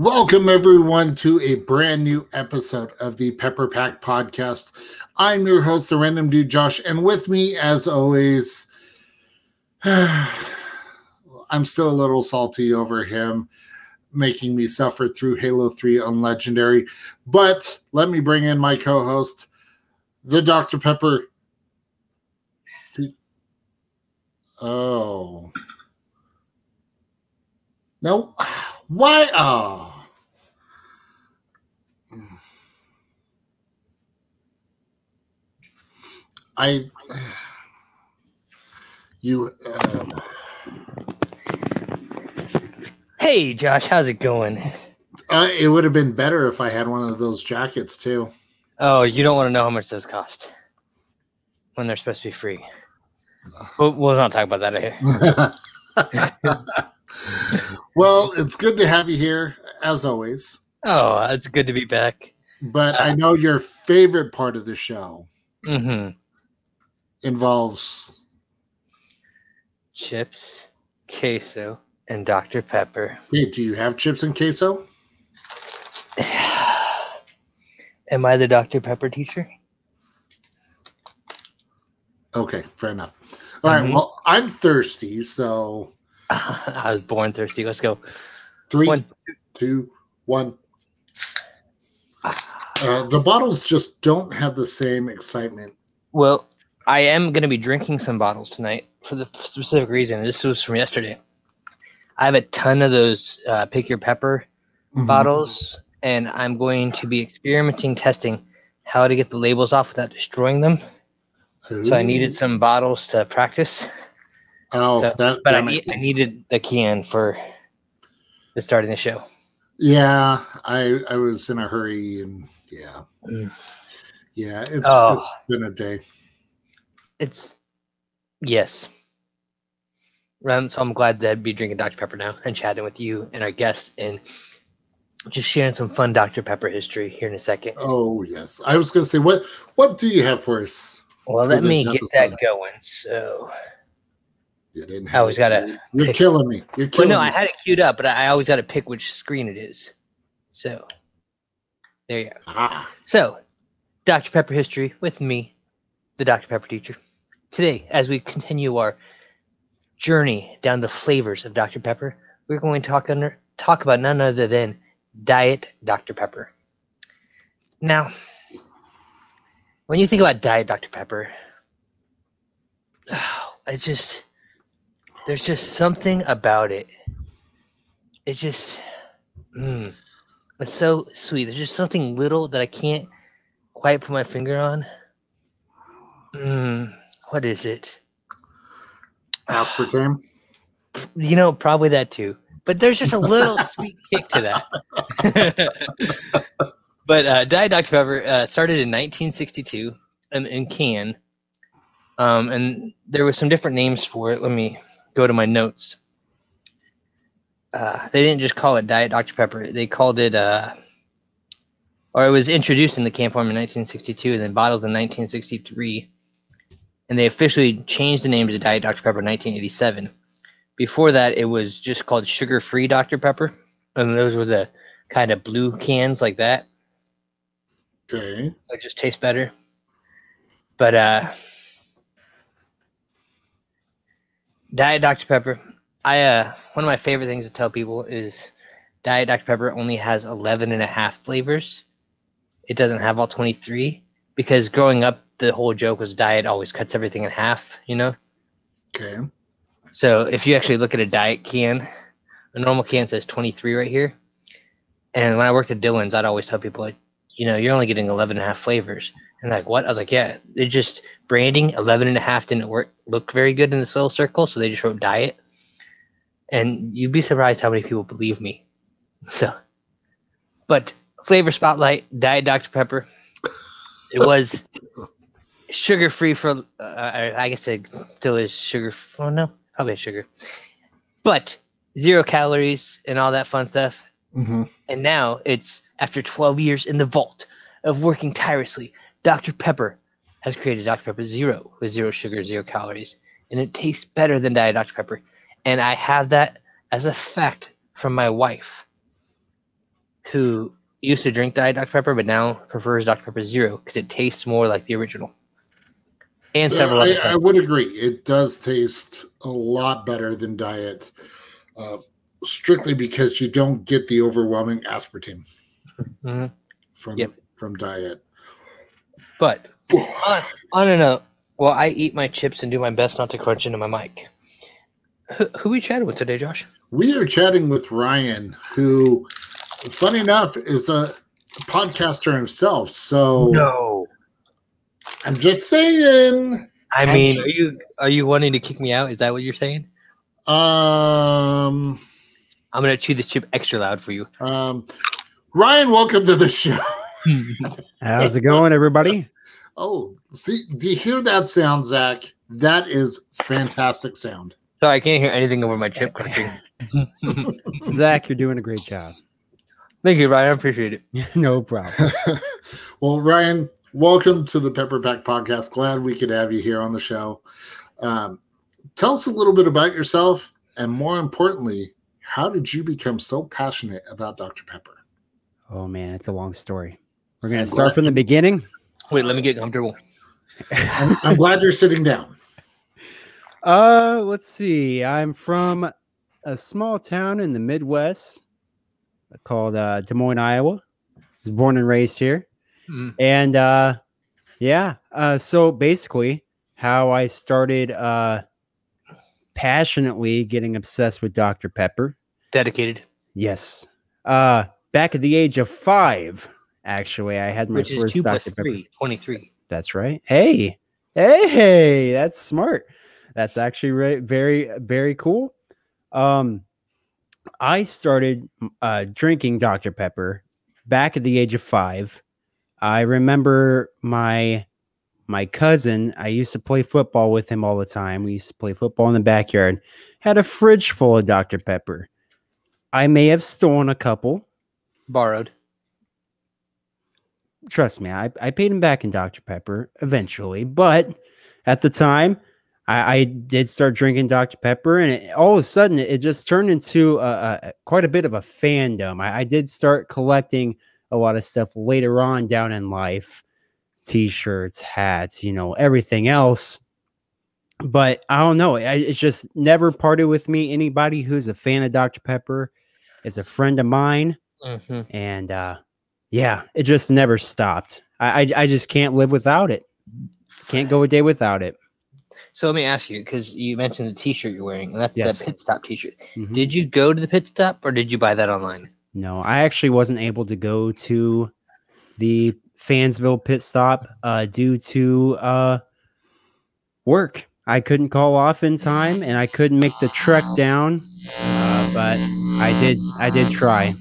Welcome, everyone, to a brand new episode of the Pepper Pack Podcast. I'm your host, the random dude, Josh, and with me, as always, I'm still a little salty over him making me suffer through Halo 3 on Legendary. But let me bring in my co host, the Dr. Pepper. Oh. No. Why? Oh. I. You. Uh, Hey, Josh, how's it going? uh, it would have been better if I had one of those jackets too. Oh, you don't want to know how much those cost when they're supposed to be free. We'll, we'll not talk about that here. well, it's good to have you here as always. Oh, it's good to be back. But I know your favorite part of the show hmm involves Chips, queso, and Dr. Pepper. Hey, do you have chips and queso? Am I the Dr. Pepper teacher? Okay, fair enough. All right, Mhm. well, I'm thirsty, so I was born thirsty. Let's go. three, One. two, one. Uh, the bottles just don't have the same excitement. Well, I am going to be drinking some bottles tonight for the specific reason. This was from yesterday. I have a ton of those uh, pick your pepper Mhm. bottles, and I'm going to be experimenting testing how to get the labels off without destroying them. So I needed some bottles to practice, Oh, so- that, but that I, need, I needed the can for the starting the show. Yeah, I I was in a hurry, and yeah, Mm. yeah, it's, Oh. it's been a day. It's yes. Um, so I'm glad to be drinking Dr. Pepper now and chatting with you and our guests and just sharing some fun Dr. Pepper history here in a second. Oh yes, I was going to say what what do you have for us? Well, for let me get episode. that going. So, You didn't I always it. gotta You're pick- killing me. You're well, killing no, me. I had it queued up, but I I always got to pick which screen it is. So, there you go. Ah, So, Dr. Pepper history with me, the Dr. Pepper teacher. Today, as we continue our journey down the flavors of Dr. Pepper, we're going to talk under talk about none other than Diet Dr. Pepper. Now, when you think about Diet Dr. Pepper, it's just there's just something about it. It's just mm, it's so sweet. There's just something little that I can't quite put my finger on. Mm, what is it? aspartame. You know, probably that too. But there's just a little sweet kick to that. but uh, Diet Dr Pepper uh, started in 1962 in, in Can, um, and there was some different names for it. Let me go to my notes. Uh, they didn't just call it Diet Dr Pepper; they called it, uh, or it was introduced in the can form in 1962, and then bottles in 1963, and they officially changed the name to Diet Dr Pepper in 1987. Before that, it was just called Sugar Free Dr Pepper, and those were the kind of blue cans like that. Okay. It just tastes better. But uh Diet Dr. Pepper. I uh one of my favorite things to tell people is Diet Dr. Pepper only has 11 and a half flavors. It doesn't have all 23 because growing up the whole joke was diet always cuts everything in half, you know? Okay. So if you actually look at a diet can, a normal can says 23 right here. And when I worked at Dillon's, I'd always tell people, like, you know, you're only getting 11 and a half flavors. And like, what? I was like, yeah, it just branding 11 and a half didn't work, look very good in the soil circle. So they just wrote diet. And you'd be surprised how many people believe me. So, but flavor spotlight, Diet Dr. Pepper. It was sugar free for, uh, I guess it still is sugar. Oh, no, probably sugar. But zero calories and all that fun stuff. hmm And now it's after 12 years in the vault of working tirelessly, Dr. Pepper has created Dr. Pepper Zero with zero sugar, zero calories. And it tastes better than Diet Dr. Pepper. And I have that as a fact from my wife. who used to drink Diet Dr Pepper, but now prefers Dr Pepper Zero because it tastes more like the original. And several I, other I would agree. It does taste a lot better than diet, uh, strictly because you don't get the overwhelming aspartame Mhm. from Yep. from diet. But on, on a note, while I eat my chips and do my best not to crunch into my mic, who, who we chatting with today, Josh? We are chatting with Ryan, who, funny enough, is a podcaster himself. So No. I'm just saying. I mean, ju- are you are you wanting to kick me out? Is that what you're saying? Um, I'm gonna chew this chip extra loud for you. um, Ryan, welcome to the show. How's it going, everybody? Oh, see, do you hear that sound, Zach? That is fantastic sound. Sorry, I can't hear anything over my chip crunching. Zach, you're doing a great job. Thank you, Ryan. I appreciate it. no problem. well, Ryan, welcome to the Pepper Pack Podcast. Glad we could have you here on the show. Um, tell us a little bit about yourself, and more importantly, how did you become so passionate about Dr. Pepper? Oh man, it's a long story. We're gonna I'm start glad- from the beginning. Wait, let me get comfortable. I'm, I'm glad you're sitting down. Uh, let's see. I'm from a small town in the Midwest called uh, Des Moines, Iowa. I was born and raised here, Mm. and uh, yeah. Uh, so basically, how I started uh, passionately getting obsessed with Dr. Pepper. Dedicated, Yes. Uh, back at the age of five, actually, I had my which first Dr. plus Pepper. three, 23. That's right. Hey, hey, that's smart. That's actually re- very, very cool. Um, I started uh, drinking Dr. Pepper back at the age of five. I remember my my cousin. I used to play football with him all the time. We used to play football in the backyard. Had a fridge full of Dr. Pepper. I may have stolen a couple. Borrowed. trust me, I, I paid him back in Dr. Pepper eventually, but at the time, I, I did start drinking Dr. Pepper, and it, all of a sudden, it just turned into a, a, quite a bit of a fandom. I, I did start collecting a lot of stuff later on down in life t-shirts, hats, you know, everything else. But I don't know. I, it's just never parted with me. Anybody who's a fan of Dr. Pepper is a friend of mine hmm and uh yeah it just never stopped I, I i just can't live without it can't go a day without it So let me ask you, because you mentioned the T-shirt you're wearing, and that's Yes. the pit stop T-shirt. Mhm. Did you go to the pit stop, or did you buy that online? no i actually wasn't able to go to the fansville pit stop uh due to uh work i couldn't call off in time and i couldn't make the trek down uh, but i did i did try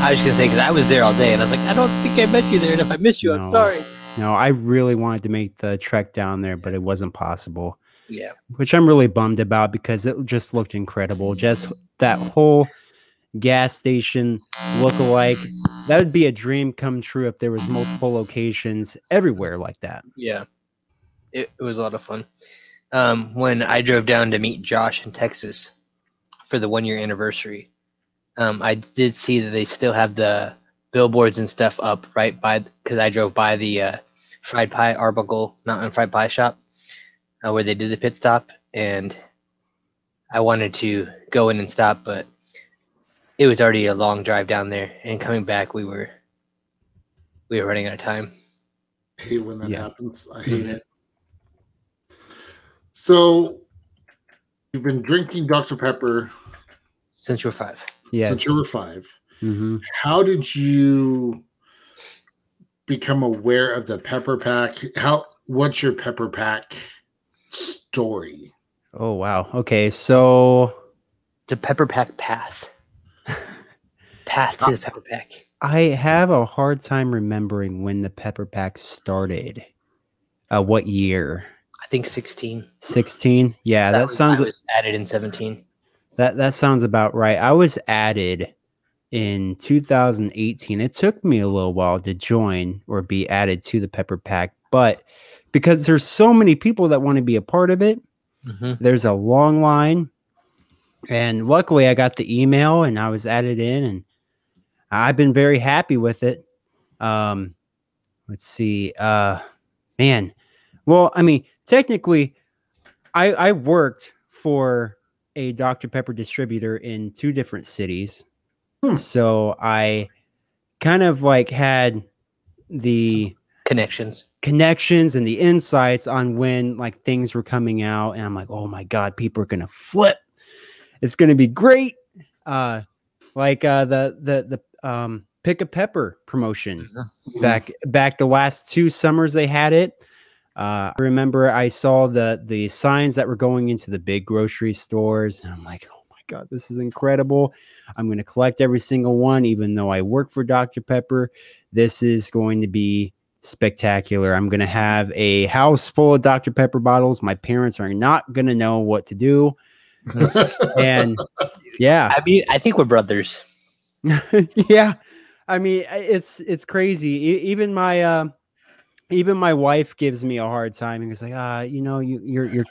I was just gonna say because I was there all day, and I was like, I don't think I met you there, and if I miss you, I'm sorry. No i really wanted to make the trek down there but it wasn't possible Yeah, which I'm really bummed about because it just looked incredible. Just that whole gas station look-alike. That would be a dream come true if there was multiple locations everywhere like that. yeah, it, it was a lot of fun. Um, when I drove down to meet Josh in Texas for the one year anniversary, um, I did see that they still have the billboards and stuff up right by because I drove by the uh, fried pie Arbuckle Mountain Fried Pie shop uh, where they did the pit stop, and I wanted to go in and stop, but it was already a long drive down there, and coming back we were we were running out of time. I hate when that Yeah. happens. I hate it. So you've been drinking Dr. Pepper Since you were five, Yes. since you were five. Mhm. How did you become aware of the pepper pack? How what's your pepper pack story? Oh wow. Okay, so the Pepper Pack path, path to the Pepper Pack. I have a hard time remembering when the Pepper Pack started. Uh, what year? I think sixteen. 16? Yeah, So that was- sounds I was added in seventeen. That that sounds about right. I was added in 2018. It took me a little while to join or be added to the Pepper Pack, but because there's so many people that want to be a part of it, Mm-hmm. there's a long line. And luckily I got the email and I was added in and I've been very happy with it. Um, let's see. Uh, man, well, I mean, technically, I I worked for a Dr Pepper distributor in two different cities, Hmm. so I kind of like had the Connections. connections and the insights on when like things were coming out and i'm like oh my god people are gonna flip it's gonna be great uh like uh the the the um pick a pepper promotion back back the last two summers they had it uh, I remember I saw the the signs that were going into the big grocery stores, and I'm like, "Oh my god, this is incredible! I'm going to collect every single one, even though I work for Dr Pepper. This is going to be spectacular. I'm going to have a house full of Dr Pepper bottles. My parents are not going to know what to do, and yeah, I mean, I think we're brothers. yeah i mean it's it's crazy E- even my uh even my wife gives me a hard time and it's like uh you know you you're you're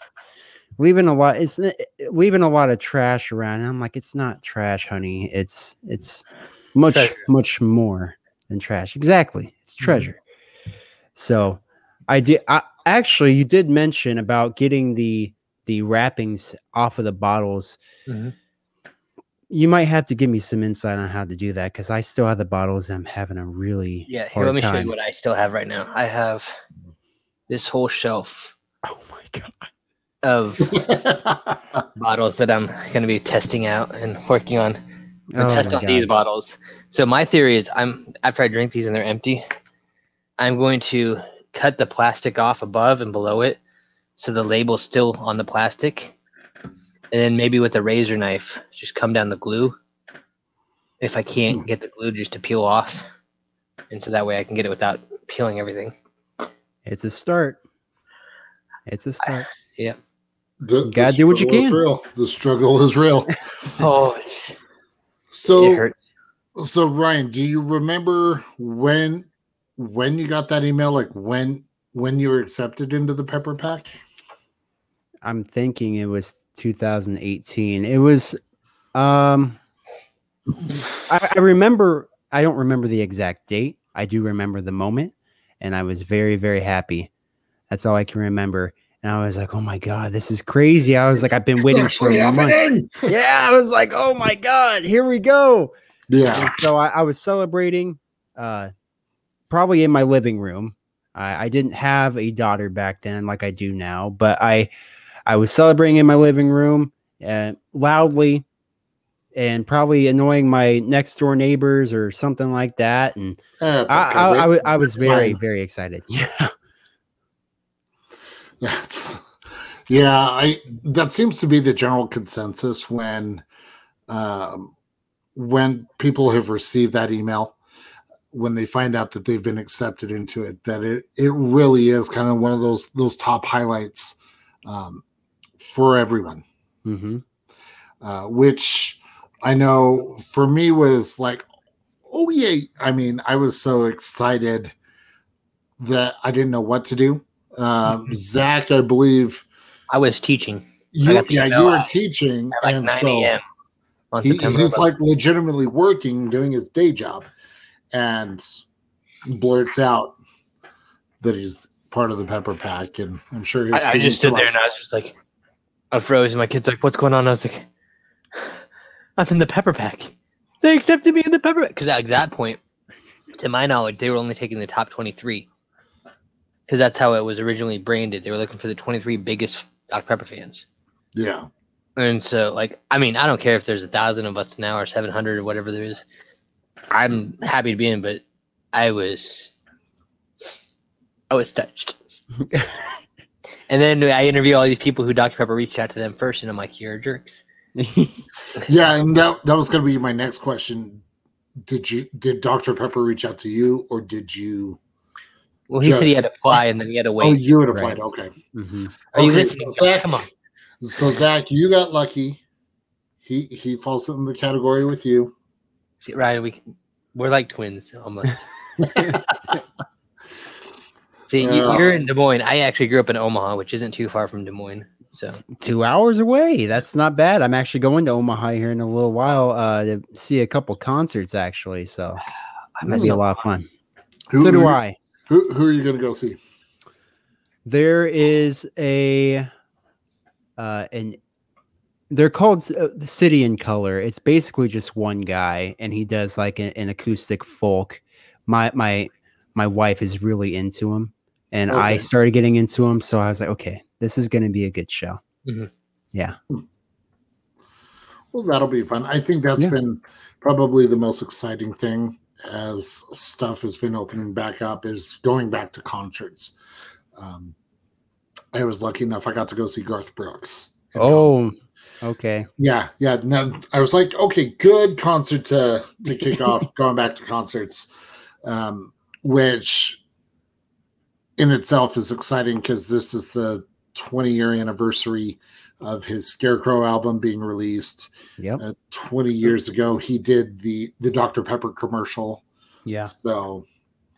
leaving a lot it's eh, eh, leaving a lot of trash around and i'm like it's not trash honey it's mm. it's much Treasure. much more than trash exactly it's mm-hmm. treasure so i did I, actually you did mention about getting the the wrappings off of the bottles Mhm. you might have to give me some insight on how to do that because I still have the bottles. And I'm having a really Yeah, here, let me show you what I still have right now. I have this whole shelf Oh my god! Of bottles that I'm going to be testing out and working on. I'm Oh test on these bottles. So my theory is, I'm after I drink these and they're empty, I'm going to cut the plastic off above and below it, so the label's still on the plastic, and then maybe with a razor knife, just come down the glue. If I can't hmm. get the glue just to peel off, and so that way I can get it without peeling everything. It's a start. It's a start. The, You gotta do what you struggle is can. real. The struggle is real. Oh, it's, it So, hurts. so Ryan, do you remember when when you got that email? Like when when you were accepted into the Pepper Pack? I'm thinking it was 2018. It was. Um, I, I remember. I don't remember the exact date. I do remember the moment, and I was very, very happy. That's all I can remember. And I was like, "Oh my god, this is crazy!" I was like, "I've been waiting for a month." Yeah, I was like, "Oh my god, here we go!" Yeah. And so I, I was celebrating, uh, probably in my living room. I, I didn't have a daughter back then, like I do now, but I, I was celebrating in my living room, uh, loudly, and probably annoying my next door neighbors or something like that. And I, okay. I, I, was, I was very, very excited. Yeah. That's yeah, I that seems to be the general consensus when um when people have received that email when they find out that they've been accepted into it that it it really is kind of one of those those top highlights um, for everyone hmm uh, which I know for me was like, oh yeah. I mean, I was so excited that I didn't know what to do. Um, Zach, I believe I was teaching you, got yeah, you were teaching, at like and 9 so a.m. he, he's 11th. like legitimately working, doing his day job, and blurts out that he's part of the Pepper Pack, and I'm sure his I, I just stood there and I was just like, I froze. And my kid's like, "What's going on?" I was like, "I'm in the pepper pack." They accepted me in the pepper pack because at that point, to my knowledge, they were only taking the top 23 because that's how it was originally branded. They were looking for the 23 biggest Dr Pepper fans. yeah, And so, like, I mean, I don't care if there's a thousand of us now or 700 or whatever there is. I'm happy to be in, but I was, I was touched. and then I interview all these people who Dr. Pepper reached out to them first, and I'm like, you're jerks. yeah, and that that was going to be my next question. Did you did Dr Pepper reach out to you, or did you? Well, he said he had to apply, and then he had to wait. Oh, you had Right. applied. Okay. Mhm. Are you listening? so Zach, Come on. So Zach, you got lucky. He he falls in the category with you. See, Ryan, we we're like twins almost. See, you, Yeah. you're in Des Moines. I actually grew up in Omaha, which isn't too far from Des Moines. So Two hours away. That's not bad. I'm actually going to Omaha here in a little while uh, to see a couple concerts, actually. So I that'll miss be a lot of fun. Who, so do who, I. Who, who are you going to go see? There is a uh an they're called uh, the City and Colour. It's basically just one guy and he does like an, an acoustic folk. My my my wife is really into him and I started getting into him so I was like okay, this is going to be a good show. Mhm. Yeah. Well, that'll be fun. I think that's Yeah. been probably the most exciting thing as stuff has been opening back up is going back to concerts. Um, I was lucky enough; I got to go see Garth Brooks. Oh, okay. Yeah, yeah. No, I was like, okay, good concert to to kick off going back to concerts, um, which in itself is exciting because this is the 20 year anniversary of his Scarecrow album being released. Yep. Uh, 20 years ago, he did the the Dr Pepper commercial. Yeah. So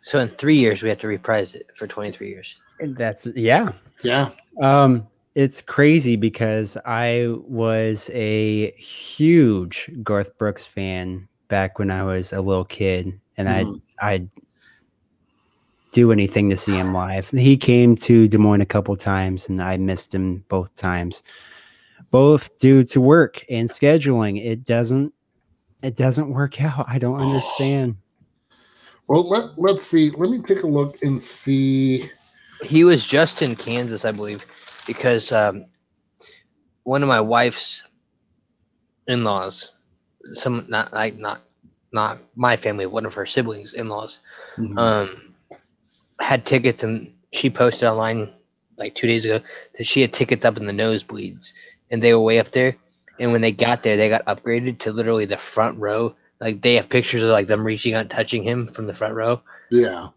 So in three years, we have to reprise it for 23 years. That's yeah. yeah, Um, it's crazy because I was a huge Garth Brooks fan back when I was a little kid, and Mhm. I'd I'd do anything to see him live. He came to Des Moines a couple times, and I missed him both times, both due to work and scheduling. It doesn't it doesn't work out. I don't understand. Well, let let's see. Let me take a look and see. He was just in Kansas, I believe, because um, one of my wife's in-laws, some not like not not my family, one of her siblings' in-laws, Mhm. um, had tickets, and she posted online like two days ago that she had tickets up in the nosebleeds, and they were way up there. And when they got there, they got upgraded to literally the front row. Like they have pictures of like them reaching out, and touching him from the front row, yeah,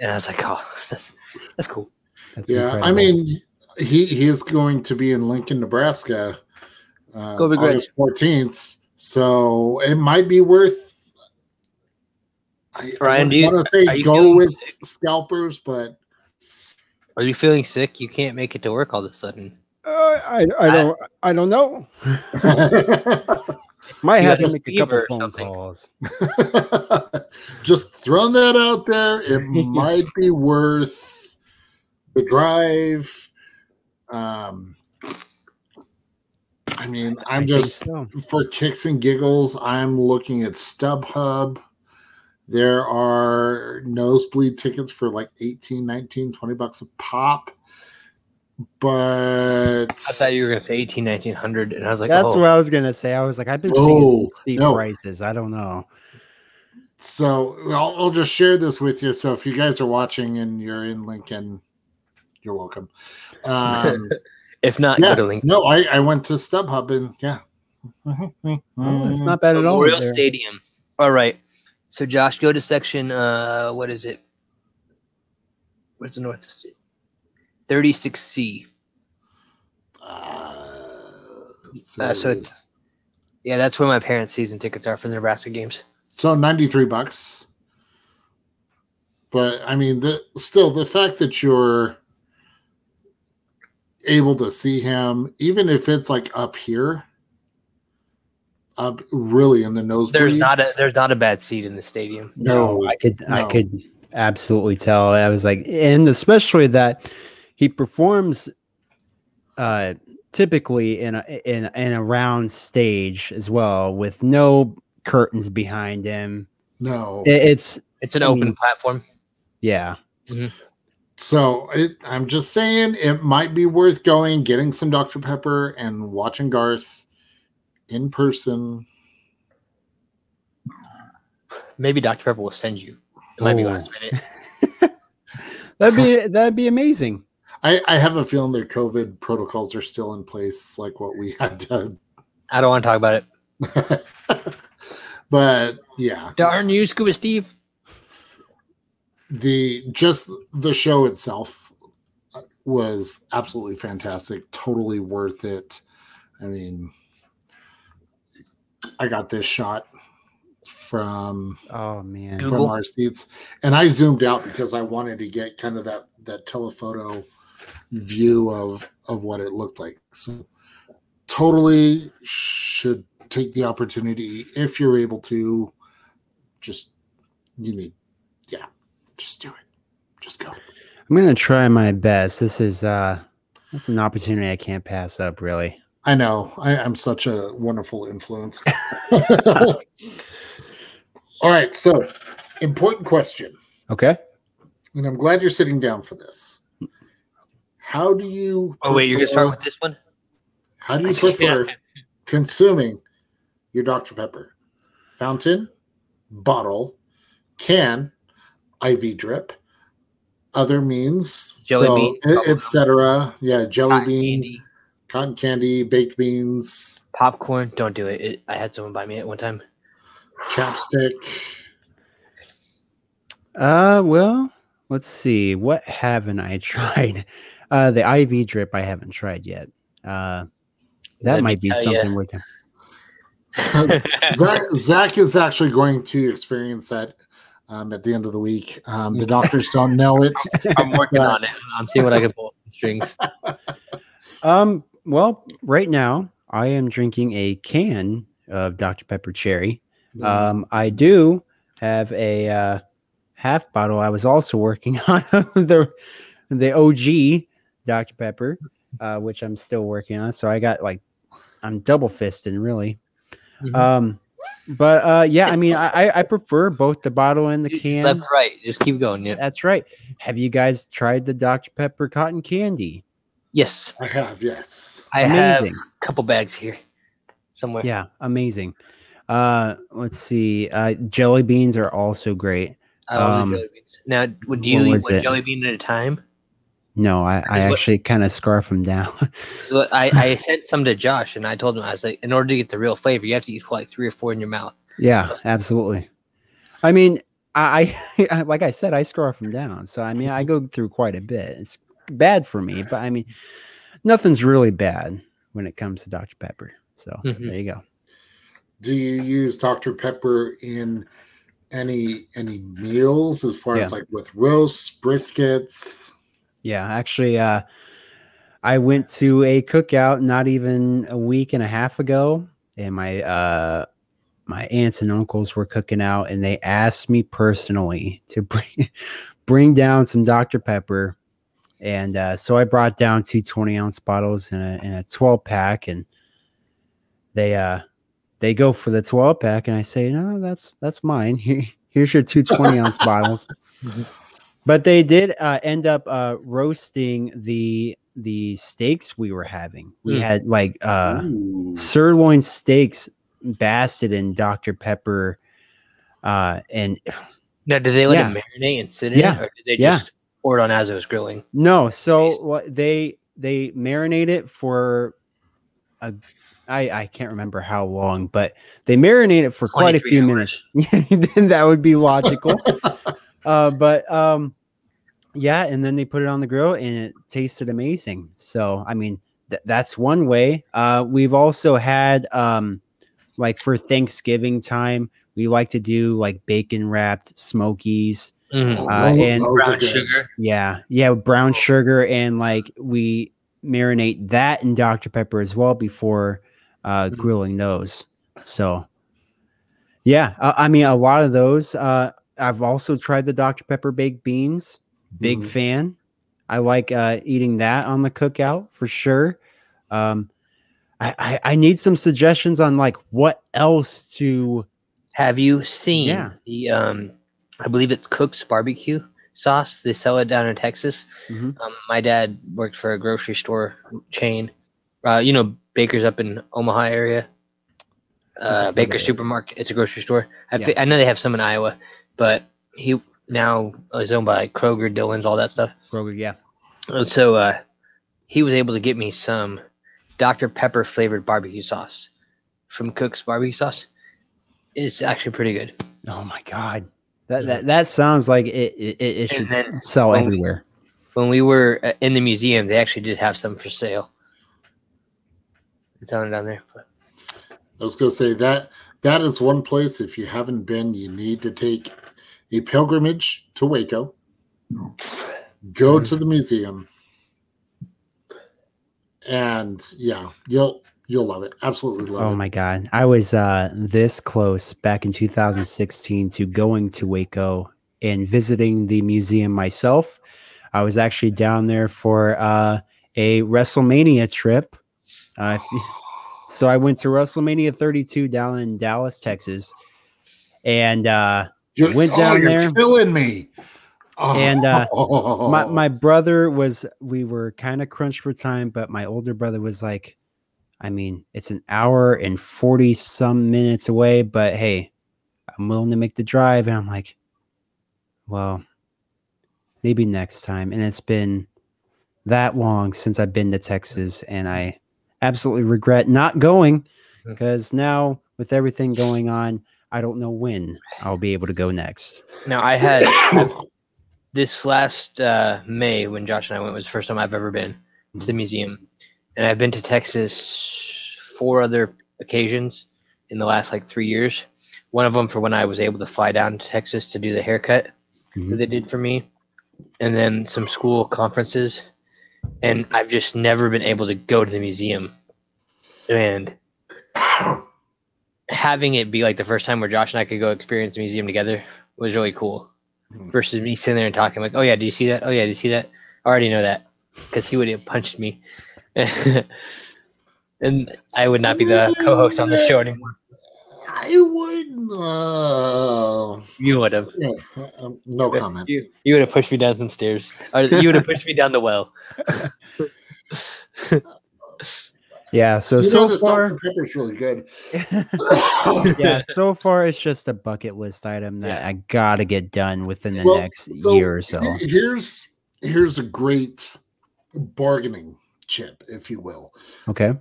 and I was like, "Oh, that's, that's cool." That's yeah. I mean, he he is going to be in Lincoln, Nebraska, uh, Go Big Red. August fourteenth. So it might be worth. I, Ryan, I do you- want to say go with sick? scalpers, but Are you feeling sick? You can't make it to work all of a sudden. Uh, I I don't I don't know. Might have to make a couple phone calls. just throwing that out there. It might be worth the drive. Um, I mean, I I'm think just so. for kicks and giggles. I'm looking at StubHub. There are nosebleed tickets for like 18, 19, 20 bucks a pop. But I thought you were going to say 18, 1900, and I was like, That's oh, what I was gonna say. I was like, I've been Oh, seeing steep no. prices. I don't know. So I'll, I'll just share this with you. So if you guys are watching and you're in Lincoln, you're welcome. Um, if not, yeah, go to Lincoln no, I, I went to StubHub and yeah. Oh, it's not bad at all. Memorial. Stadium. All right. So Josh, go to section. Uh, what is it? Where's the north? Sta- 36C. Uh, Uh, so it's yeah, that's where my parents' season tickets are for the Nebraska games. so 93 bucks. But I mean, the still the fact that you're able to see him, even if it's like up here, up really in the nose. There's not a there's not a bad seat in the stadium. no. I could I could absolutely tell. I was like, and especially that he performs uh typically in a in in a round stage as well with no curtains behind him. No. It- it's It's an I open mean- platform. yeah. So it, I'm just saying it might be worth going, getting some Dr. Pepper, and watching Garth in person. Maybe Dr. Pepper will send you. It might be Oh. last minute. That'd be that'd be amazing. I, I have a feeling their COVID protocols are still in place, like what we had to. I don't want to talk about it. but yeah, Darn you, Scuba Steve. the just the show itself uh, was absolutely fantastic, totally worth it. I mean, I got this shot from Oh man. Google. from our seats and i zoomed out because i wanted to get kind of that that telephoto view of of what it looked like. So totally should take the opportunity if you're able to. Just you need, yeah, just do it. Just go. I'm gonna try my best. This is uh that's an opportunity I can't pass up, really. I know. I, I'm such a wonderful influence. All right, so important question. Okay. and I'm glad you're sitting down for this. How do you? Oh wait, you're gonna start with this one? How do you prefer consuming your Dr Pepper? Fountain, bottle, can, IV drip, other means, Jelly so, bean, bubble etc. Yeah, jelly Cotton bean, candy, cotton candy, baked beans, popcorn. Don't do it. it. I had someone buy me it one time. chapstick. Uh well, let's see. What haven't I tried? Uh the IV drip I haven't tried yet. Uh that Let might be something worth it. Zach, Zach is actually going to experience that um, at the end of the week. Um, the doctors don't know it. I'm working on it. I'm seeing what I can pull from strings. Um well, right now I am drinking a can of Dr. Pepper cherry. Um I do have a uh half bottle I was also working on the the OG Dr. Pepper, uh, which I'm still working on. So I got like I'm double fisting really. Mhm. Um, but uh, yeah, I mean, I I- I prefer both the bottle and the can. Left, right. Just keep going. Yeah. That's right. Have you guys tried the Dr Pepper cotton candy? Yes, I have, yes. I have Amazing. a couple bags here somewhere. Yeah, amazing. Uh, let's see. Uh, jelly beans are also great. I love Um, the jelly beans. Now, would you eat was one it? jelly bean at a time? No, I, I what- actually kind of scarf them down. So I, I sent some to Josh, and I told him I was like, in order to get the real flavor, you have to eat like three or four in your mouth. yeah, absolutely. I mean, I, I like I said, I scarf them down. So I mean, I go through quite a bit. It's bad for me, but I mean, nothing's really bad when it comes to Dr Pepper. So Mhm. there you go. Do you use Dr. Pepper in any any meals as far as like with roasts, briskets? Yeah, actually, uh, I went to a cookout not even a week and a half ago, and my uh, my aunts and uncles were cooking out, and they asked me personally to bring bring down some Dr Pepper, and uh, so I brought down two 20 ounce bottles and a, and a 12 pack, and they uh they go for the 12 pack, and I say, no, that's that's mine. Here, here's your two 20 ounce bottles. But they did uh, end up uh, roasting the the steaks we were having. We Mm. had like uh, sirloin steaks basted in Dr Pepper, uh, and Now, did they let Yeah. it marinate and sit in Yeah. it, or did they Yeah. just pour it on as it was grilling? no. So what they they marinate it for a. I, I can't remember how long, but they marinate it for quite a few hours. minutes. Then that would be logical. uh, but um, yeah, and then they put it on the grill, and it tasted amazing. So I mean, th- that's one way. Uh, we've also had um, like for Thanksgiving time, we like to do like bacon wrapped smokies. Mhm. Uh, and- Brown sugar. Yeah, yeah, brown sugar and like we marinate that in Dr Pepper as well before uh, Mhm. grilling those. So yeah, uh, I mean a lot of those. Uh, I've also tried the Dr Pepper baked beans. Big Mhm. fan. I like uh, eating that on the cookout for sure. Um, I, I I need some suggestions on like what else to. Have you seen Yeah. the um I believe it's Cook's barbecue sauce. They sell it down in Texas. Mhm. Um, my dad worked for a grocery store chain. Uh, you know, Baker's up in Omaha area. Uh, Baker. Supermarket. It's a grocery store. I, Yeah. I know they have some in Iowa, but he now is owned by Kroger, Dillon's, all that stuff. Kroger, yeah. Uh, So uh, he was able to get me some Dr. Pepper flavored barbecue sauce from Cook's barbecue sauce. It's actually pretty good. Oh my god, that that, that sounds like it it, it, it should then sell when we- everywhere. When we were uh, in the museum, they actually did have some for sale. It's on down there. But I was going to say that that is one place. If you haven't been, you need to take a pilgrimage to Waco. Go to the museum. and yeah, you'll you'll love it. Absolutely love Oh it. Oh my god. I was uh this close back in 2016 to going to Waco and visiting the museum myself. I was actually down there for uh a WrestleMania trip. Uh so I went to WrestleMania 32 down in Dallas, Texas. And uh You're, went oh, down you're there. killing me. Oh, And, uh, my my brother was we were kind of crunched for time, but my older brother was like, I mean, it's an hour and 40 some minutes away, but hey, I'm willing to make the drive. And I'm like, well, maybe next time. And it's been that long since I've been to Texas, and I absolutely regret not going because now with everything going on, I don't know when I'll be able to go next. Now I had this last uh, May when Josh and I went was the first time I've ever been to the museum, and I've been to Texas four other occasions in the last like three years. One of them for when I was able to fly down to Texas to do the haircut that Mhm. they did for me, and then some school conferences, and I've just never been able to go to the museum, and having it be like the first time where Josh and I could go experience the museum together was really cool. Hmm. Versus me sitting there and talking like, "Oh yeah, did you see that? Oh yeah, did you see that? I already know that," because he would have punched me, and I would not be the co-host on the show anymore. I would. Uh, You would have. yeah, um, no comment. You, you would have pushed me down some stairs, or you would have pushed me down the well. Yeah, so You know, so far, Dr. Pepper's really good. yeah, so far it's just a bucket list item that I gotta get done within the Well, next so year or so. Here's here's a great bargaining chip, if you will, Okay.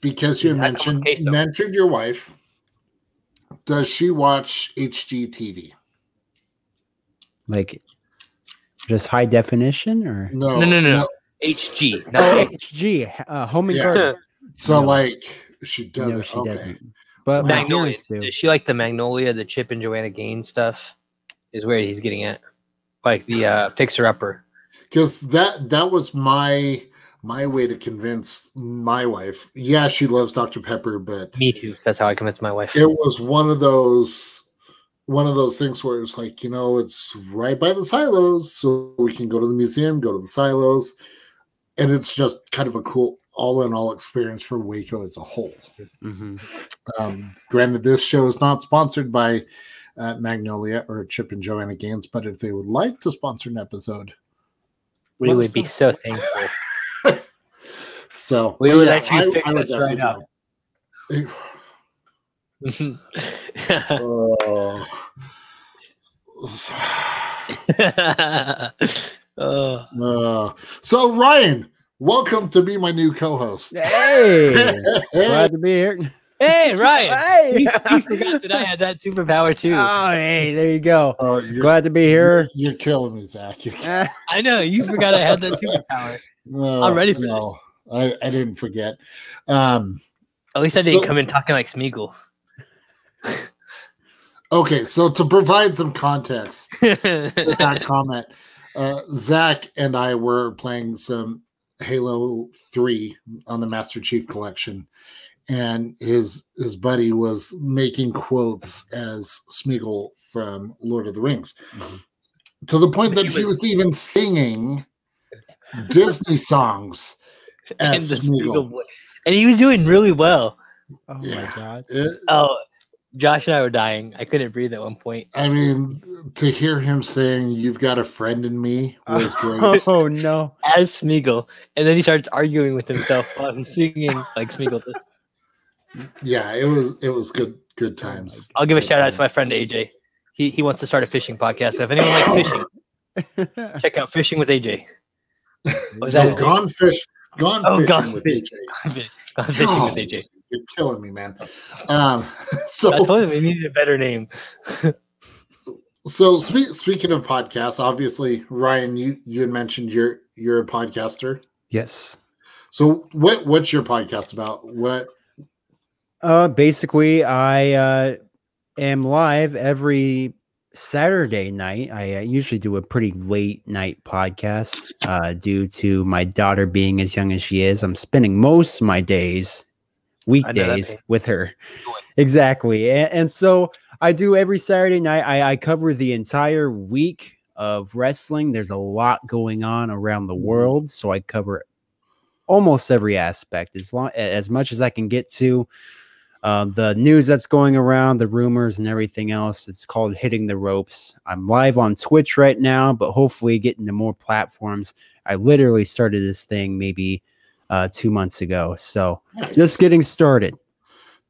Because you that come with mentioned queso? mentioned your wife. Does she watch HGTV? Like just high definition or No, No, no, no, no. HG, oh, not H. HG, uh, home and Yeah. garden. So No. like she doesn't. No, she okay. doesn't. But Magnolia. parents do. Does she like the Magnolia, the Chip and Joanna Gaines stuff? Is where he's getting at, like the uh, fixer upper. because that that was my my way to convince my wife. Yeah, she loves Dr. Pepper, but Me too. That's how I convinced my wife. it was one of those one of those things where it's like you know it's right by the silos, so we can go to the museum, go to the silos, and it's just kind of a cool all in all experience for Waco as a whole. Mhm. Um, granted, this show is not sponsored by uh, Magnolia or Chip and Joanna Gaines, but if they would like to sponsor an episode, we would be so thankful. so We would yeah, actually I- fix I this right up. oh, Uh, so Ryan, welcome to be my new co-host. Hey, glad to be here. hey, Ryan! Hey, You, you forgot that I had that superpower too. oh, hey, there you go. Oh, Glad to be here. You're killing me, Zach. You're, Eh, I know you forgot I had that superpower. no, I'm ready for no, I, I didn't forget. Um, At least I didn't So- come in talking like Smeagol. okay, so to provide some context, with that comment, uh, Zach and I were playing some Halo Three on the Master Chief Collection, and his his buddy was making quotes as Smeagol from Lord of the Rings, Mhm. to the point that he he was- was even singing Disney songs and as the Smeagol Smeagol. And he was doing really well. oh Yeah. my god. It- Oh, Josh and I were dying. I couldn't breathe at one point. I mean, to hear him saying "You've got a friend in me" was great. Oh no. As Smeagol. And then he starts arguing with himself while he's singing like Smeagol does. yeah, it was it was good good times. I'll give a Good shout out to my friend AJ. He he wants to start a fishing podcast. So if anyone likes oh. fishing, check out Fishing with AJ. Was No, that his name? gone fish, gone Oh, fishing Gone with Fish. AJ. Gone Fishing with AJ. You're killing me, man. Um, so I told him we needed a better name. so spe- speaking of podcasts, obviously, Ryan, you you had mentioned you're you're a podcaster. yes. So what what's your podcast about? What Uh, basically, I uh, am live every Saturday night, I uh, usually do a pretty late night podcast uh, due to my daughter being as young as she is. I'm spending most of my days, weekdays, with her. Exactly. And, and so I do every Saturday night. I, I cover the entire week of wrestling. There's a lot going on around the Mhm. world. So I cover almost every aspect as long as much as I can get to uh, the news that's going around, the rumors, and everything else. It's called Hitting the Ropes. I'm live on Twitch right now, but hopefully getting to more platforms. I literally started this thing maybe uh, two months ago, so Nice. just getting started.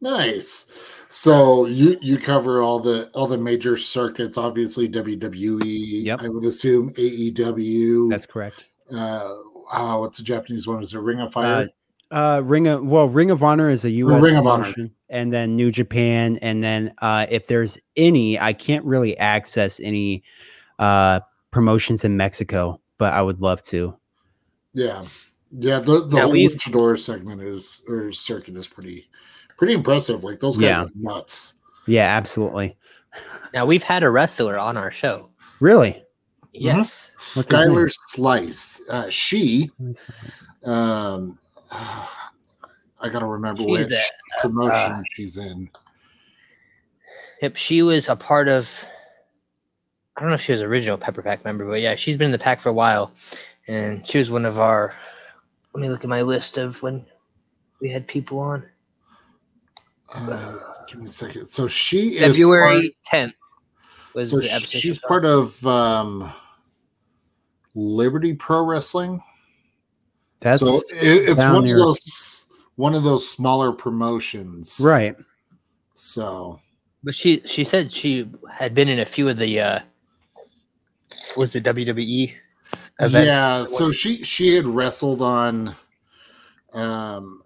nice. So you you cover all the all the major circuits, obviously WWE. Yep. I would assume AEW. That's correct. uh, oh, what's the Japanese one? Is it Ring of Fire? Uh, Ring of well, Ring of Honor is a U.S. Ring of Honor. and then New Japan, and then uh, if there's any, I can't really access any uh promotions in Mexico, but I would love to. yeah, yeah. The the Yeah, whole we've- luchador segment is or circuit is pretty pretty impressive. Like those guys Yeah. are nuts. Yeah, absolutely. Now we've had a wrestler on our show. Really? Yes. What's his Skylar? Slice. Uh, she. Um, I gotta remember She's which a- promotion uh, she's in. Yep. She was a part of. I don't know if she was original Pepper Pack member, but yeah, she's been in the pack for a while, and she was one of our. Let me look at my list of when we had people on. Uh, give me a second. So she is February tenth was So the episode. she's part of um, Liberty Pro Wrestling. That's so it, it's one near- of those one of those smaller promotions, right. So. But she she said she had been in a few of the. uh Was it WWE? Events. yeah, so she she had wrestled on. Um,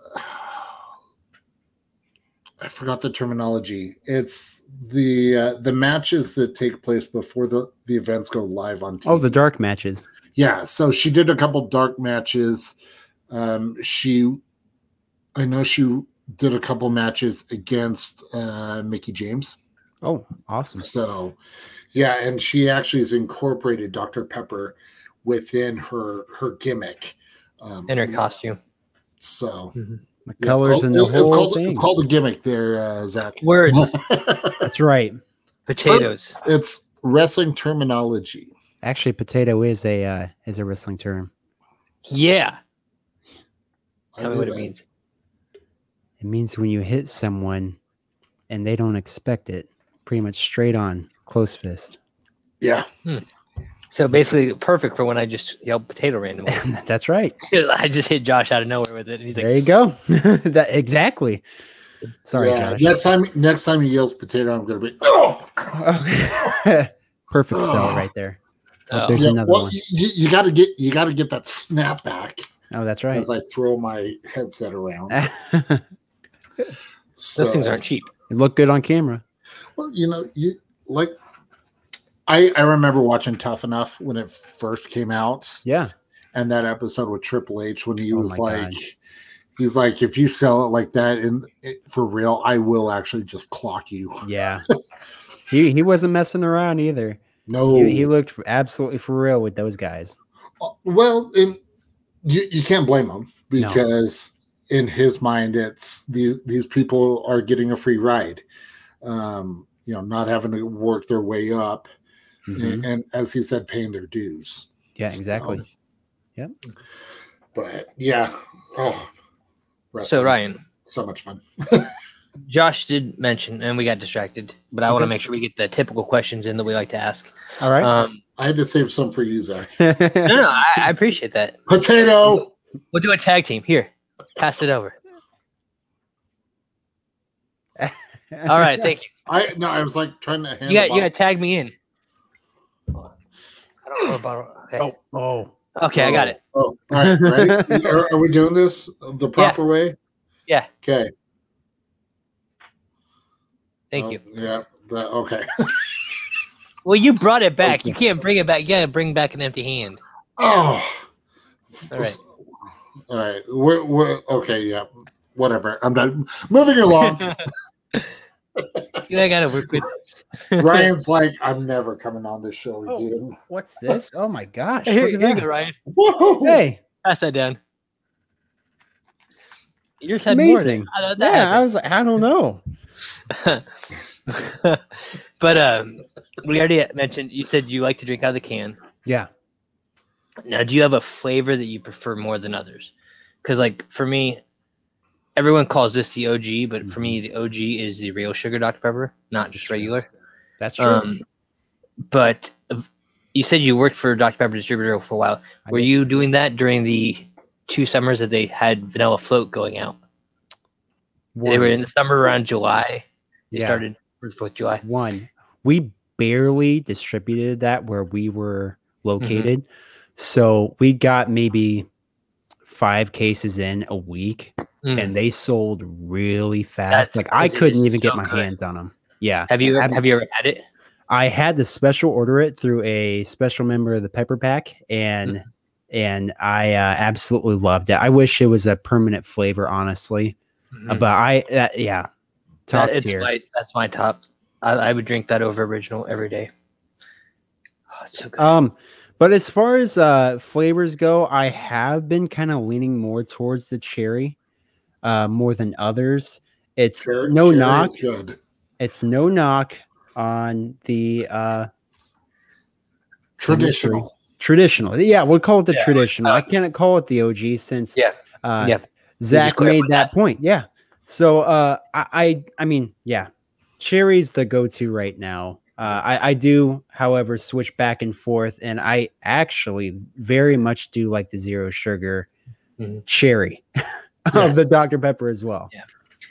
I forgot the terminology. It's the uh, the matches that take place before the the events go live on TV. Oh, the dark matches. Yeah, so she did a couple dark matches. Um, she, I know she did a couple matches against uh, Mickie James. Oh, awesome. So, yeah, and she actually has incorporated Dr. Pepper within her her gimmick. Um, in her costume. So The yeah, it's colors called- and the it's whole called, thing. It's called a gimmick there, uh, Zach. Words, That's right. potatoes. it's wrestling terminology. Actually, potato is a uh, is a wrestling term. Yeah. Tell me knew what it means. It means when you hit someone and they don't expect it, pretty much straight on, close fist. Yeah, So basically, perfect for when I just yelled potato randomly. That's right. I just hit Josh out of nowhere with it, and he's like, There you go. that exactly. Sorry, yeah. Josh. Next time, next time he yells potato, I'm gonna be. Oh, Perfect sell oh. right there. Oh, oh. There's yeah, another well, one. You, you got to get you got to get that snap back Oh, that's right. as I throw my headset around. it "Those things aren't cheap." It looked good on camera. Well, you know, you like. I I remember watching Tough Enough when it first came out, Yeah. and that episode with Triple H when he Oh was like, God. he's like, if you sell it like that and it, for real, I will actually just clock you. Yeah. he he wasn't messing around either. No, He, he looked absolutely for real with those guys. Uh, well, and you you can't blame him No. because in his mind, it's these these people are getting a free ride. Um, you know, not having to work their way up, Mhm. and, and as he said, paying their dues. Yeah, exactly. So, Yep. But yeah, oh, So Ryan, so much fun. Josh did mention, and we got distracted, but I want to make sure we get the typical questions in that we like to ask. All right. Um, I had to save some for you, Zach. no, no, I, I appreciate that. Potato. We'll do a tag team. Here, pass it over. All right, thank you. I no, I was like trying to. Hand You got, you got to tag me in. I don't know about. Okay, oh, oh. okay, I got it. Oh, all right, ready? are, are we doing this the proper way? Yeah. Okay. Thank Oh, you. Yeah. that- okay. Well, you brought it back. You can't bring it back. You got to bring back an empty hand. Oh. All right. All right. We're, we're okay. Yeah. Whatever. I'm done. Moving along. See, I gotta work with. Ryan's like, I'm never coming on this show Oh. again. What's this? Oh my gosh. Here, look at here you go, Ryan. Whoa! Hey, Pass that down. Yours had more. than- Amazing. How did that yeah, happen? I was like, I don't know. but um, we already mentioned. You said you like to drink out of the can. Yeah. Now, do you have a flavor that you prefer more than others? Because, like, for me, everyone calls this the OG, but for me, the OG is the real sugar Dr Pepper, not just regular. That's true. Um, but you said you worked for Dr Pepper distributor for a while. Were you doing that during the two summers that they had Vanilla Float going out? They were in the summer around July. They Yeah. started for the Fourth of July. One. We barely distributed that where we were located. So we got maybe five cases in a week Mm. and they sold really fast. That's like I couldn't even get my good. hands on them. Yeah. have you I'm- have you ever had it? I had to special order it through a special member of the Pepper Pack, and Mm. and I uh, absolutely loved it. I wish it was a permanent flavor, honestly, Uh, Mhm. but I uh, yeah, top That- it's tier. my that's my top. I, I would drink that over original every day. Oh, it's so good. Um, but as far as uh flavors go, I have been kind of leaning more towards the cherry, uh, more than others. It's Cher- no knock. Good. It's no knock on the uh Traditional. traditional. Yeah, we'll call it the Yeah, traditional. uh, I can't call it the OG since Yeah, uh, yeah. Zach made that, point. Yeah. So uh, I, I I mean, yeah, cherry's the go-to right now. Uh, I, I do, however, switch back and forth, and I actually very much do like the zero sugar Mhm. cherry of Yes. the Dr. Pepper as well. Yeah.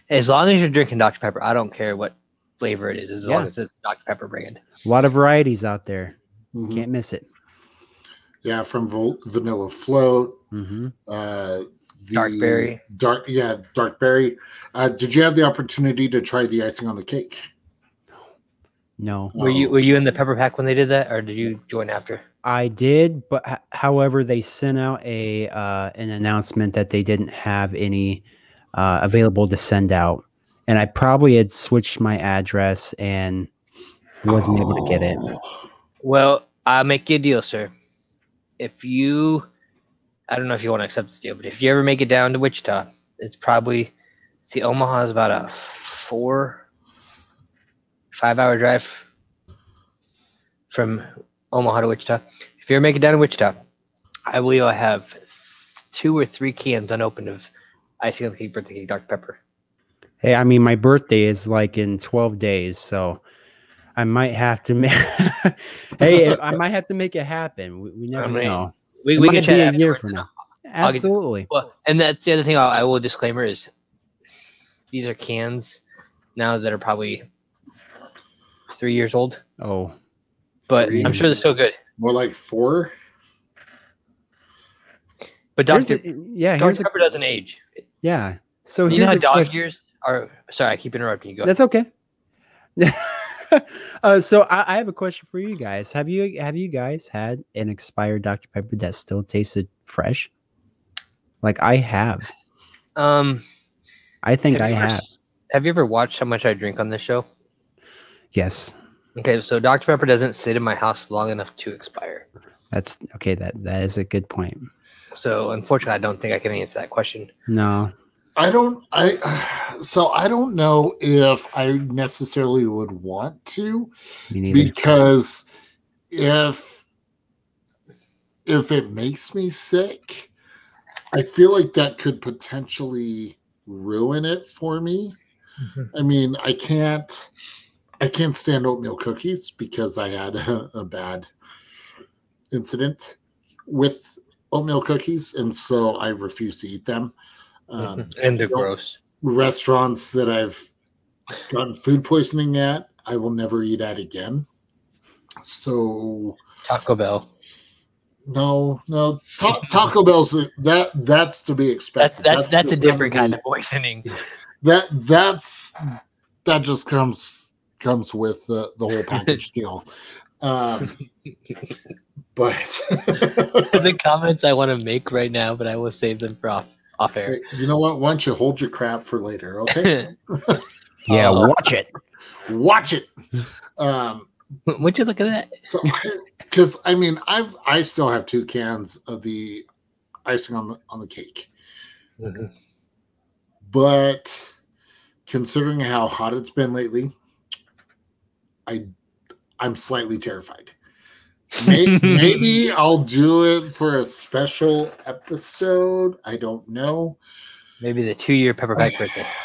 As long as you're drinking Dr Pepper, I don't care what flavor it is, as long as it's Dr Pepper brand. A lot of varieties out there. Mhm. Can't miss it. Yeah, from Vol- Vanilla Float, hmm uh, Dark berry. Dark, yeah, dark berry. Uh, did you have the opportunity to try the icing on the cake? No, Were you Oh. were you in the Pepper Pack when they did that, or did you join after? I did, but h- however, they sent out a uh, an announcement that they didn't have any uh, available to send out, and I probably had switched my address and wasn't able to get it. Oh. Well, I'll make you a deal, sir. If you, I don't know if you want to accept this deal, but if you ever make it down to Wichita, it's probably, see, Omaha is about a four, five hour drive from Omaha to Wichita. If you ever make it down to Wichita, I believe I have two or three cans unopened of icing on the cake birthday cake Dr. Pepper. Hey, I mean, my birthday is like in twelve days, so I might have to make. hey, I might have to make it happen. We, we never mean, know. We, we can chat be a year afterwards. from now. I'll get- Absolutely. Well, and that's the other thing I'll, I will disclaimer is these are cans now that are probably three years old, Oh, but Three. I'm sure they're still good. More like four. But Dr. yeah, Dr. here's a, Pepper doesn't age. yeah. So you know how dog question- years are? Sorry, I keep interrupting you. Go. That's okay. uh, so I, I have a question for you guys. Have you have you guys had an expired Dr Pepper that still tasted fresh? Like I have. um, I think I you ever have. Have you ever watched how much I drink on this show? Yes, Okay, so Dr. Pepper doesn't sit in my house long enough to expire. that's okay. That that is a good point. So unfortunately, I don't think I can answer that question. No, I don't. I so I don't know if I necessarily would want to me neither. because if if it makes me sick, I feel like that could potentially ruin it for me. Mm-hmm. I mean, I can't I can't stand oatmeal cookies because I had a, a bad incident with oatmeal cookies, and so I refuse to eat them. Um, and they're gross. restaurants that I've gotten food poisoning at, I will never eat at again. So Taco Bell. no, no, Ta- Taco Bell's that that's to be That's expected. that's that's, a different kind of poisoning. that that's that just comes comes with the the whole package deal. Um, but the comments I want to make right now, but I will save them for off off air. you know what? Why don't you hold your crap for later? Okay. Yeah, Oh. watch it. Watch it. Um, Would you look at that? so because I mean, I've I still have two cans of the icing on the on the cake, but considering how hot it's been lately, I I'm slightly terrified. May- Maybe I'll do it for a special episode. I don't know. Maybe the two year pepper pack birthday.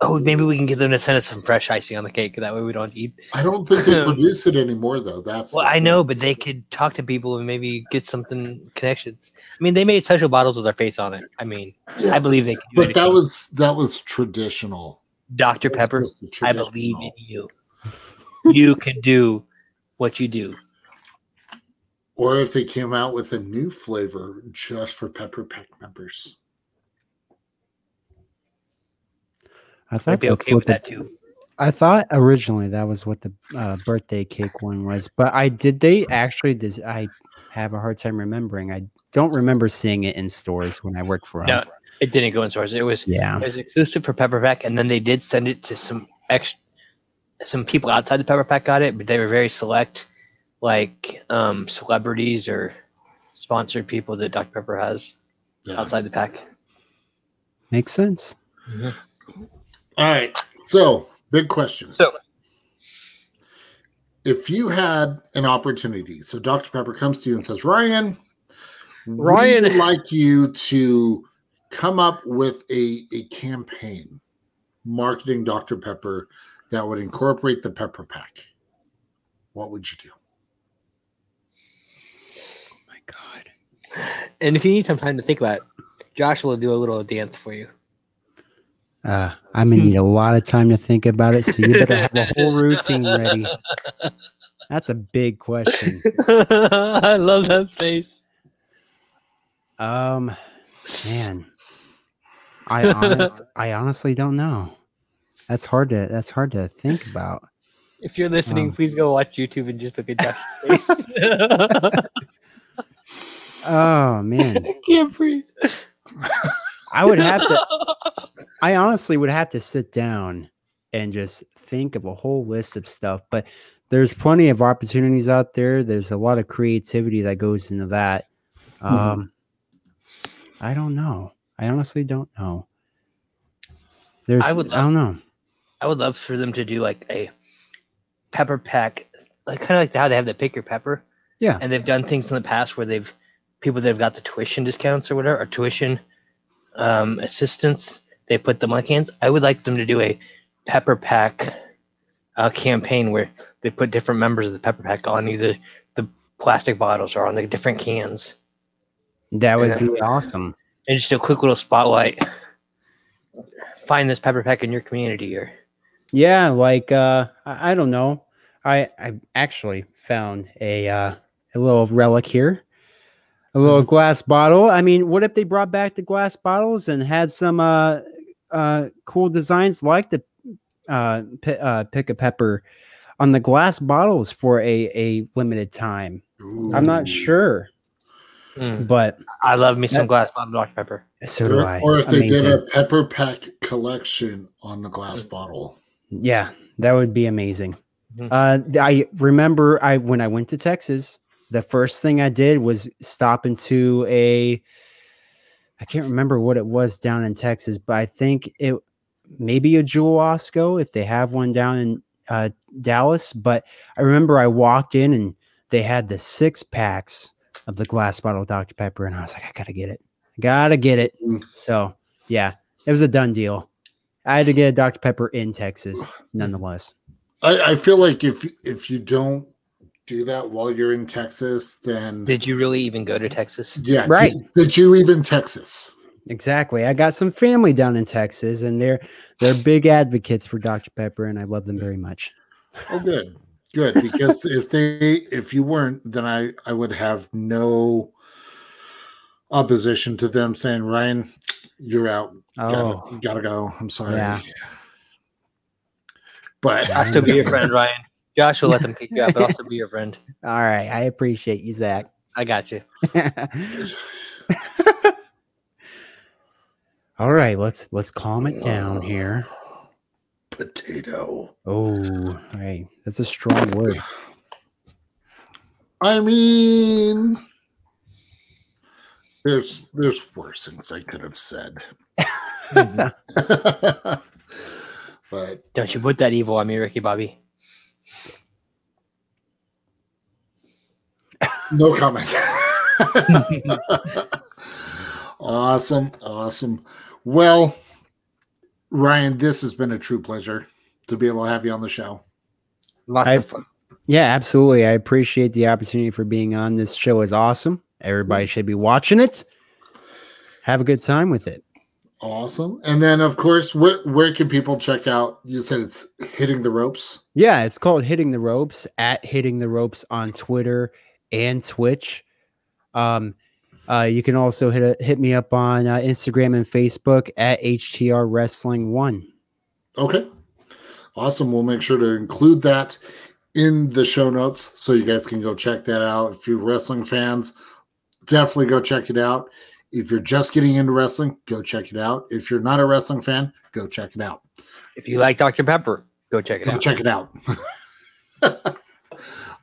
Oh, maybe we can get them to send us some fresh icing on the cake. That way we don't eat. I don't think they produce it anymore, though. That's Well, I know, but they could talk to people and maybe get something connections. I mean, they made special bottles with our face on it. I mean, Yeah, I believe they but that was that was traditional. Dr. Pepper. I believe in you. You can do what you do. Or if they came out with a new flavor just for Pepper Pack members. I thought I'd be okay what with the- that too. I thought originally that was what the uh, birthday cake one was, but I did they actually? Does I have a hard time remembering? I don't remember seeing it in stores when I worked for No, them. it didn't go in stores. It was Yeah, it was exclusive for Pepper Pack, and then they did send it to some ex some people outside the Pepper Pack got it, but they were very select, like um, celebrities or sponsored people that Dr. Pepper has Yeah. outside the pack. makes sense. All right. So, big question. So if you had an opportunity, so Dr. Pepper comes to you and says, Ryan, Ryan- we would like you to come up with a, a campaign marketing Dr. Pepper that would incorporate the Pepper Pack. What would you do? Oh my God. And if you need some time to think about it, Josh will do a little dance for you. Uh, I'm gonna need a lot of time to think about it, so you better have a whole routine ready. That's a big question. I love that face. Um, man, I honest, I honestly don't know. That's hard to that's hard to think about. If you're listening, Um, please go watch YouTube and just look at Josh's face. Oh man, I can't breathe. I would have to. I honestly would have to sit down and just think of a whole list of stuff. But there's plenty of opportunities out there. There's a lot of creativity that goes into that. Um, I don't know. I honestly don't know. There's. I, would I don't know. I would love for them to do like a pepper pack, like kind of like how they have the pick your pepper. Yeah. And they've done things in the past where they've people that have got the tuition discounts or whatever, or tuition um, assistance. They put them on cans. I would like them to do a pepper pack uh, campaign where they put different members of the pepper pack on either the plastic bottles or on the different cans, That would Yeah. be awesome. and just a quick little spotlight. Find this pepper pack in your community, or Yeah, like uh I, I don't know. I I actually found a uh a little relic here. A little Mm-hmm. glass bottle. I mean, what if they brought back the glass bottles and had some uh uh cool designs like the uh, pi- uh pick a pepper on the glass bottles for a a limited time. I'm not sure, Mm. but I love me some That- glass bottle Dr Pepper. so do Or, I. or if they did a Pepper Pack collection on the glass bottle. Yeah, that would be amazing. Mhm. Uh, I remember I when I went to Texas, the first thing I did was stop into a. I can't remember what it was down in Texas, but I think it maybe a Jewel Osco if they have one down in uh, Dallas. But I remember I walked in and they had the six packs of the glass bottle Dr Pepper, and I was like, I gotta get it, gotta get it. Mm. So yeah, it was a done deal. I had to get a Dr Pepper in Texas, nonetheless. I, I feel like if if you don't do that while you're in Texas, then Did you really even go to Texas? yeah, Right. Did, did you even Texas? Exactly. I got some family down in Texas, and they're they're big advocates for Dr Pepper, and I love them very much. Oh, good, good. Because if they if you weren't, then I I would have no opposition to them saying, Ryan, you're out. Oh, Gotta, gotta go. I'm sorry. Yeah. But I'll still be your friend, Ryan. Josh will let them kick you out, but I'll still be your friend. all right. I appreciate you, Zach. I got you. all right, let's let's calm it down here. potato. Oh, hey, that's a strong word. I mean, there's there's worse things I could have said. but Don't you put that evil on me, Ricky Bobby. no comment. awesome, awesome. Well, Ryan, this has been a true pleasure to be able to have you on the show. Lots I- of fun. Yeah, absolutely. I appreciate the opportunity for being on. This show is awesome. Everybody should be watching it. Have a good time with it. Awesome. And then, of course, where where can people check out? You said it's hitting the ropes. Yeah, it's called Hitting the Ropes at Hitting the Ropes on Twitter and Twitch. Um, uh, you can also hit a, hit me up on uh, Instagram and Facebook at HTR Wrestling One. Okay. Awesome. We'll make sure to include that in the show notes so you guys can go check that out. If you're wrestling fans, definitely go check it out. If you're just getting into wrestling, go check it out. If you're not a wrestling fan, go check it out. If you like Dr. Pepper, go check it Go out. check it out.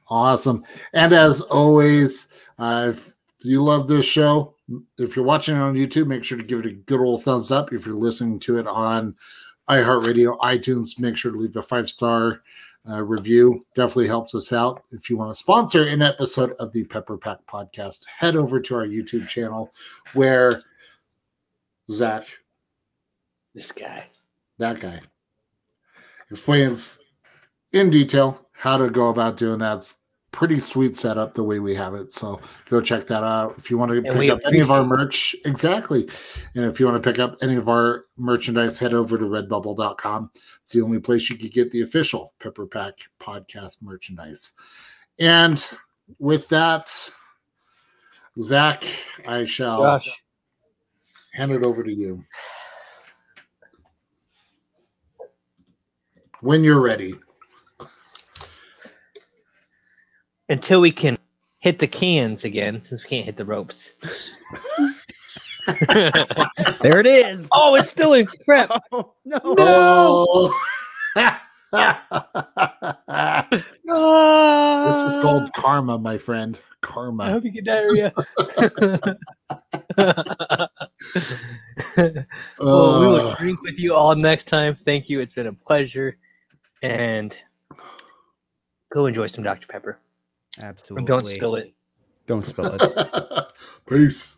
awesome. And as always, uh, if you love this show, if you're watching it on YouTube, make sure to give it a good old thumbs up. If you're listening to it on iHeartRadio, iTunes, make sure to leave a five star uh, review. Definitely helps us out. If you want to sponsor an episode of the Pepper Pack podcast, head over to our YouTube channel where Zach, This guy. that guy, explains in detail how to go about doing that. It's pretty sweet setup the way we have it. So go check that out. If you want to And pick up any of our merch, exactly. And if you want to pick up any of our merchandise, head over to redbubble.com. It's the only place you could get the official Pepper Pack podcast merchandise. And with that, Zach, I shall Josh. hand it over to you. When you're ready. Until we can hit the cans again, since we can't hit the ropes. There it is. oh, it's still in crap. Oh, no. Oh. this is called karma, my friend. Karma. I hope you get diarrhea. well, we will drink with you all next time. Thank you. It's been a pleasure. And go enjoy some Dr. Pepper. Absolutely. And don't spill it. Don't spill it. Peace.